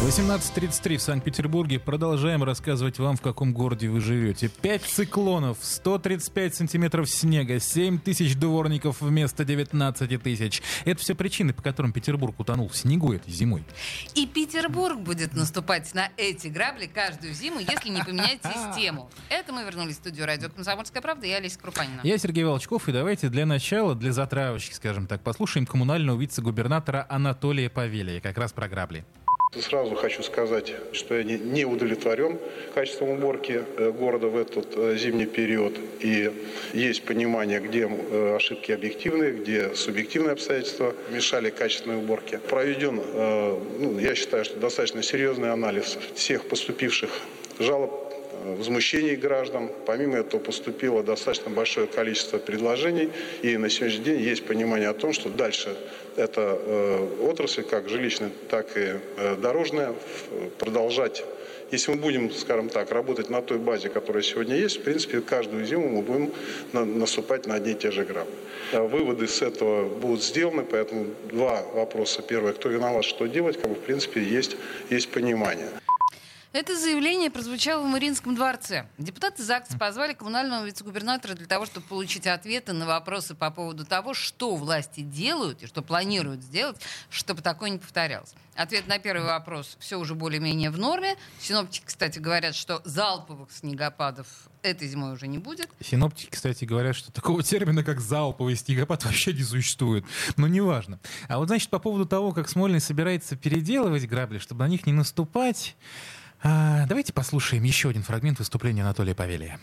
18.33 в Санкт-Петербурге. Продолжаем рассказывать вам, в каком городе вы живете. 5 циклонов, 135 сантиметров снега, 7 тысяч дворников вместо 19 тысяч. Это все причины, по которым Петербург утонул в снегу этой зимой. И Петербург будет наступать на эти грабли каждую зиму, если не поменять систему. Это мы вернулись в студию радио «Комсомольская правда». Я Олеся Крупанина. Я Сергей Волчков, и давайте для начала, для затравочки, скажем так, послушаем коммунального вице-губернатора Анатолия Павелия, как раз про грабли. Сразу хочу сказать, что я не удовлетворен качеством уборки э, города в этот э, зимний период. И есть понимание, где э, ошибки объективные, где субъективные обстоятельства мешали качественной уборке. Проведен, ну, я считаю, что достаточно серьезный анализ всех поступивших жалоб возмущений граждан. Помимо этого поступило достаточно большое количество предложений. И на сегодняшний день есть понимание о том, что дальше эта э, отрасль, как жилищная, так и э, дорожная, продолжать если мы будем, скажем так, работать на той базе, которая сегодня есть, в принципе, каждую зиму мы будем на, наступать на одни и те же грабли. Выводы с этого будут сделаны, поэтому два вопроса. Первое, кто виноват, что делать, как бы, в принципе, есть, есть понимание. Это заявление прозвучало в Мариинском дворце. Депутаты ЗАГС позвали коммунального вице-губернатора для того, чтобы получить ответы на вопросы по поводу того, что власти делают и что планируют сделать, чтобы такое не повторялось. Ответ на первый вопрос все уже более-менее в норме. Синоптики, кстати, говорят, что залповых снегопадов этой зимой уже не будет. Синоптики, кстати, говорят, что такого термина, как залповый снегопад, вообще не существует. Но неважно. А вот, значит, по поводу того, как Смольный собирается переделывать грабли, чтобы на них не наступать... А, давайте послушаем еще один фрагмент выступления Анатолия Павелия.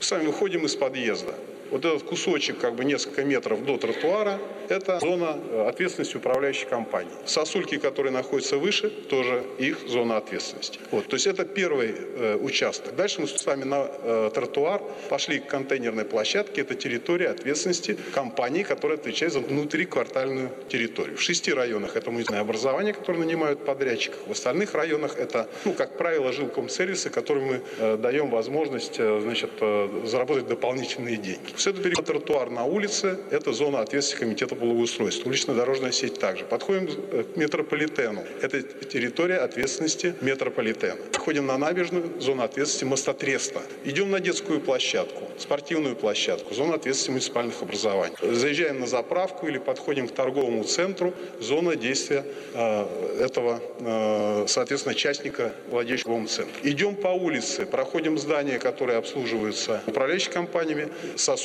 Сами выходим из подъезда. Вот этот кусочек, как бы несколько метров до тротуара, это зона э, ответственности управляющей компании. Сосульки, которые находятся выше, тоже их зона ответственности. Вот, то есть это первый э, участок. Дальше мы с вами на э, тротуар пошли к контейнерной площадке. Это территория ответственности компании, которая отвечает за внутриквартальную территорию. В шести районах это музейное образование, которое нанимают подрядчиков. В остальных районах это, ну, как правило, жилкомсервисы, которым мы э, даем возможность э, значит, э, заработать дополнительные деньги. Все это период тротуар на улице, это зона ответственности комитета благоустройства. Улично-дорожная сеть также. Подходим к метрополитену. Это территория ответственности метрополитена. Подходим на набережную, зона ответственности мостотреста. Идем на детскую площадку, спортивную площадку, зона ответственности муниципальных образований. Заезжаем на заправку или подходим к торговому центру, зона действия э, этого, э, соответственно, частника, владеющего центром. Идем по улице, проходим здания, которые обслуживаются управляющими компаниями,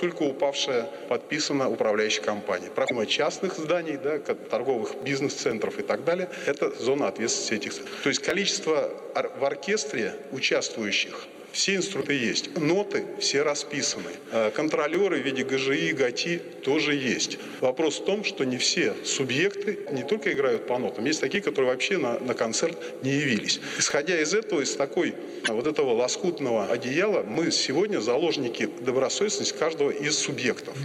сосулька упавшая подписана управляющей компанией. Проходим частных зданий, да, торговых бизнес-центров и так далее, это зона ответственности этих. То есть количество в оркестре участвующих все инструменты есть. Ноты все расписаны. Э, контролеры в виде ГЖИ, ГАТИ тоже есть. Вопрос в том, что не все субъекты не только играют по нотам, есть такие, которые вообще на, на концерт не явились. Исходя из этого, из такой вот этого лоскутного одеяла, мы сегодня заложники добросовестности каждого из субъектов.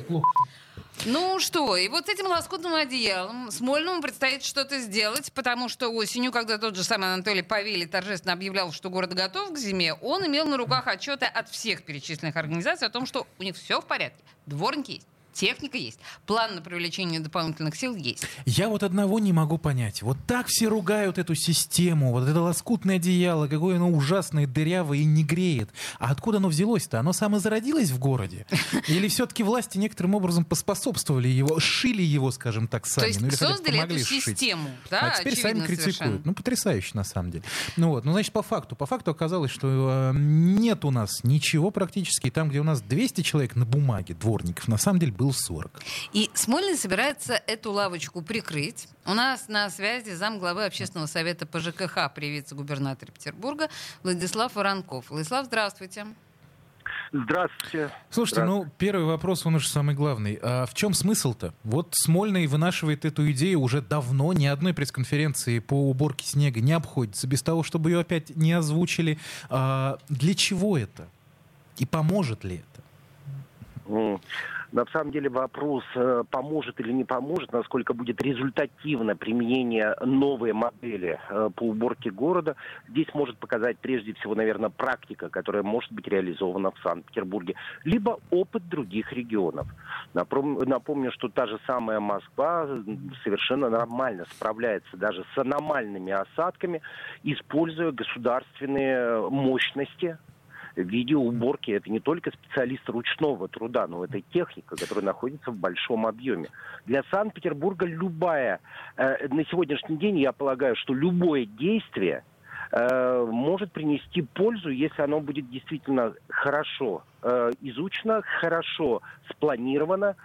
Ну что, и вот с этим лоскутным одеялом Смольному предстоит что-то сделать, потому что осенью, когда тот же самый Анатолий Павели торжественно объявлял, что город готов к зиме, он имел на руках отчеты от всех перечисленных организаций о том, что у них все в порядке. Дворники есть Техника есть. План на привлечение дополнительных сил есть. Я вот одного не могу понять. Вот так все ругают эту систему, вот это лоскутное одеяло, какое оно ужасное, дырявое и не греет. А откуда оно взялось-то? Оно самозародилось в городе? Или все-таки власти некоторым образом поспособствовали его, шили его, скажем так, сами? То есть ну, или создали эту систему, да, А теперь сами критикуют. Совершенно. Ну, потрясающе, на самом деле. Ну вот, ну, значит, по факту. По факту оказалось, что э, нет у нас ничего практически. Там, где у нас 200 человек на бумаге, дворников, на самом деле был 40. И Смольный собирается эту лавочку прикрыть. У нас на связи зам главы общественного совета по ЖКХ при вице-губернаторе Петербурга Владислав Воронков. Владислав, здравствуйте. Здравствуйте. Слушайте, ну, Здравствуйте. ну первый вопрос, он уже самый главный. А в чем смысл-то? Вот Смольный вынашивает эту идею уже давно, ни одной пресс-конференции по уборке снега не обходится без того, чтобы ее опять не озвучили. А для чего это? И поможет ли это? На самом деле вопрос, э, поможет или не поможет, насколько будет результативно применение новой модели э, по уборке города, здесь может показать прежде всего, наверное, практика, которая может быть реализована в Санкт-Петербурге, либо опыт других регионов. Напомню, что та же самая Москва совершенно нормально справляется даже с аномальными осадками, используя государственные мощности, видеоуборки это не только специалисты ручного труда, но это техника, которая находится в большом объеме. Для Санкт-Петербурга любая, э, на сегодняшний день я полагаю, что любое действие э, может принести пользу, если оно будет действительно хорошо э, изучено, хорошо спланировано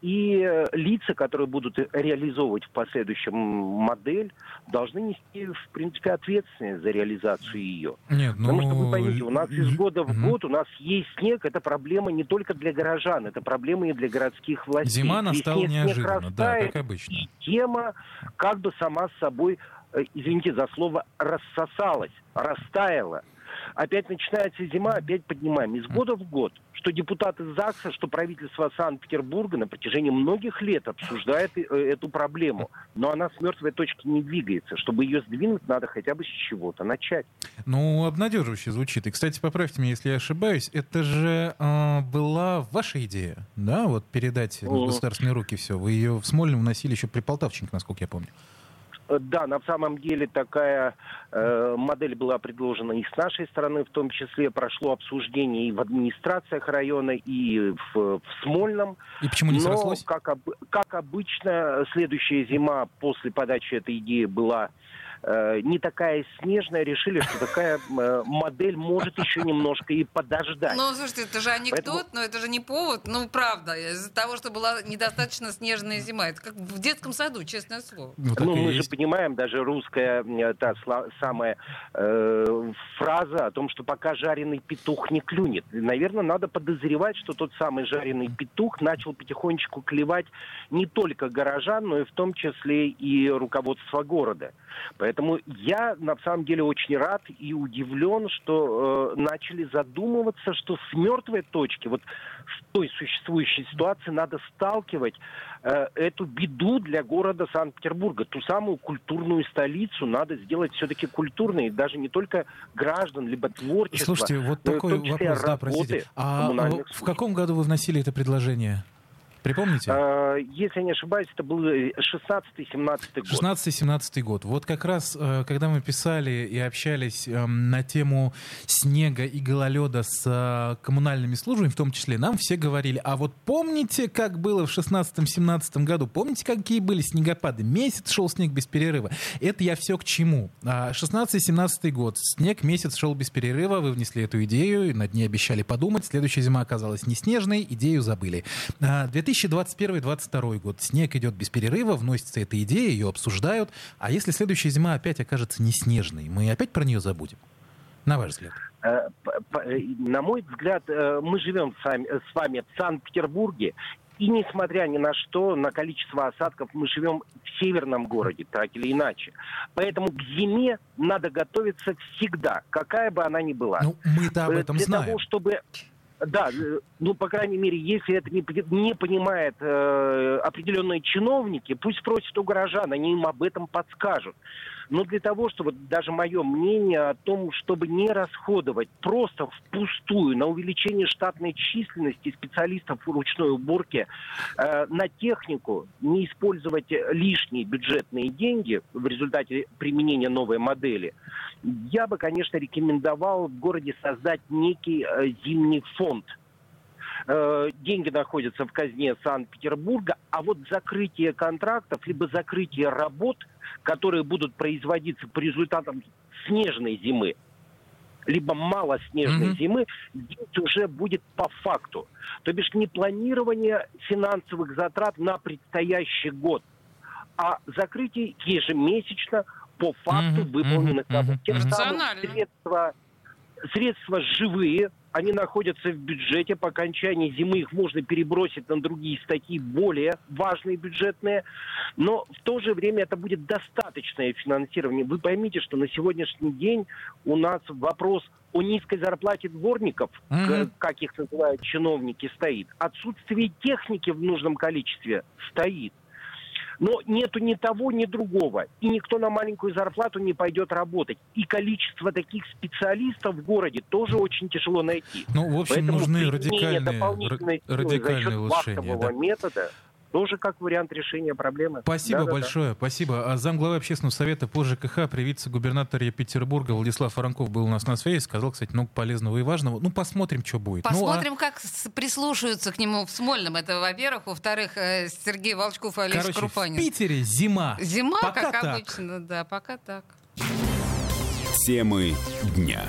и э, лица, которые будут реализовывать в последующем модель, должны нести, в принципе, ответственность за реализацию ее. Нет, ну... Потому что вы поймите, у нас из года в год у нас есть снег, это проблема не только для горожан, это проблема и для городских властей. Зима настала неожиданно, растает, да, как обычно. Тема как бы сама с собой, извините за слово, рассосалась, растаяла опять начинается зима, опять поднимаем. Из года в год, что депутаты ЗАГСа, что правительство Санкт-Петербурга на протяжении многих лет обсуждает э, эту проблему. Но она с мертвой точки не двигается. Чтобы ее сдвинуть, надо хотя бы с чего-то начать. Ну, обнадеживающе звучит. И, кстати, поправьте меня, если я ошибаюсь, это же э, была ваша идея, да, вот передать в государственные руки все. Вы ее в Смольном вносили еще при Полтавченко, насколько я помню. Да, на самом деле такая э, модель была предложена и с нашей стороны, в том числе прошло обсуждение и в администрациях района, и в, в Смольном. И почему не Но, Как, как обычно, следующая зима после подачи этой идеи была Э, не такая снежная, решили, что такая э, модель может еще немножко и подождать. Ну, слушайте, это же анекдот, Поэтому... но это же не повод. Ну, правда, из-за того, что была недостаточно снежная зима. Это как в детском саду, честное слово. Ну, ну мы есть. же понимаем, даже русская та самая э, фраза о том, что пока жареный петух не клюнет. Наверное, надо подозревать, что тот самый жареный петух начал потихонечку клевать не только горожан, но и в том числе и руководство города. Поэтому я на самом деле очень рад и удивлен, что э, начали задумываться, что с мертвой точки, вот с той существующей ситуации надо сталкивать э, эту беду для города Санкт-Петербурга. Ту самую культурную столицу надо сделать все-таки культурной, даже не только граждан, либо творчество. Слушайте, вот такой вопрос, да, простите. А в каком году вы вносили это предложение? Припомните? А, если не ошибаюсь, это был 16-17 год. 16-17 год. Вот как раз, э, когда мы писали и общались эм, на тему снега и гололеда с э, коммунальными службами, в том числе, нам все говорили, а вот помните, как было в 16-17 году? Помните, какие были снегопады? Месяц шел снег без перерыва. Это я все к чему? 16-17 а, год. Снег месяц шел без перерыва. Вы внесли эту идею, над ней обещали подумать. Следующая зима оказалась не снежной, идею забыли. 2000 2021-2022 год. Снег идет без перерыва, вносится эта идея, ее обсуждают. А если следующая зима опять окажется не снежной, мы опять про нее забудем? На ваш взгляд? Э, э, на мой взгляд, э, мы живем с вами в Санкт-Петербурге, и несмотря ни на что, на количество осадков мы живем в северном городе, так или иначе. Поэтому к зиме надо готовиться всегда, какая бы она ни была. Ну, мы-то об этом Для знаем. того, чтобы да, э, ну, по крайней мере, если это не, не понимают э, определенные чиновники, пусть просят у горожан, они им об этом подскажут. Но для того, чтобы даже мое мнение о том, чтобы не расходовать просто впустую на увеличение штатной численности специалистов ручной уборке, э, на технику, не использовать лишние бюджетные деньги в результате применения новой модели, я бы, конечно, рекомендовал в городе создать некий э, зимний фонд э, деньги находятся в казне Санкт-Петербурга, а вот закрытие контрактов, либо закрытие работ – которые будут производиться по результатам снежной зимы, либо малоснежной mm-hmm. зимы, здесь уже будет по факту. То бишь не планирование финансовых затрат на предстоящий год, а закрытие ежемесячно по факту mm-hmm. выполненных работ. Mm-hmm. Тем самым средства, средства живые, они находятся в бюджете. По окончании зимы их можно перебросить на другие статьи, более важные бюджетные. Но в то же время это будет достаточное финансирование. Вы поймите, что на сегодняшний день у нас вопрос о низкой зарплате дворников, к- как их называют чиновники, стоит. Отсутствие техники в нужном количестве стоит. Но нету ни того, ни другого. И никто на маленькую зарплату не пойдет работать. И количество таких специалистов в городе тоже очень тяжело найти. Ну, в общем, Поэтому нужны радикальные, радикальные счет улучшения. да. метода тоже как вариант решения проблемы. Спасибо Да-да-да. большое, спасибо. А замглавы общественного совета по ЖКХ при вице-губернаторе Петербурга Владислав Воронков был у нас на связи, сказал, кстати, много полезного и важного. Ну, посмотрим, что будет. Ну, а- Посмотрим, как прислушаются к нему в Смольном. Это, во-первых. Во-вторых, э, Сергей Волчков и Олег короче, Крупанин. в Питере зима. Зима, Пока как так. обычно, да, пока так. Темы дня.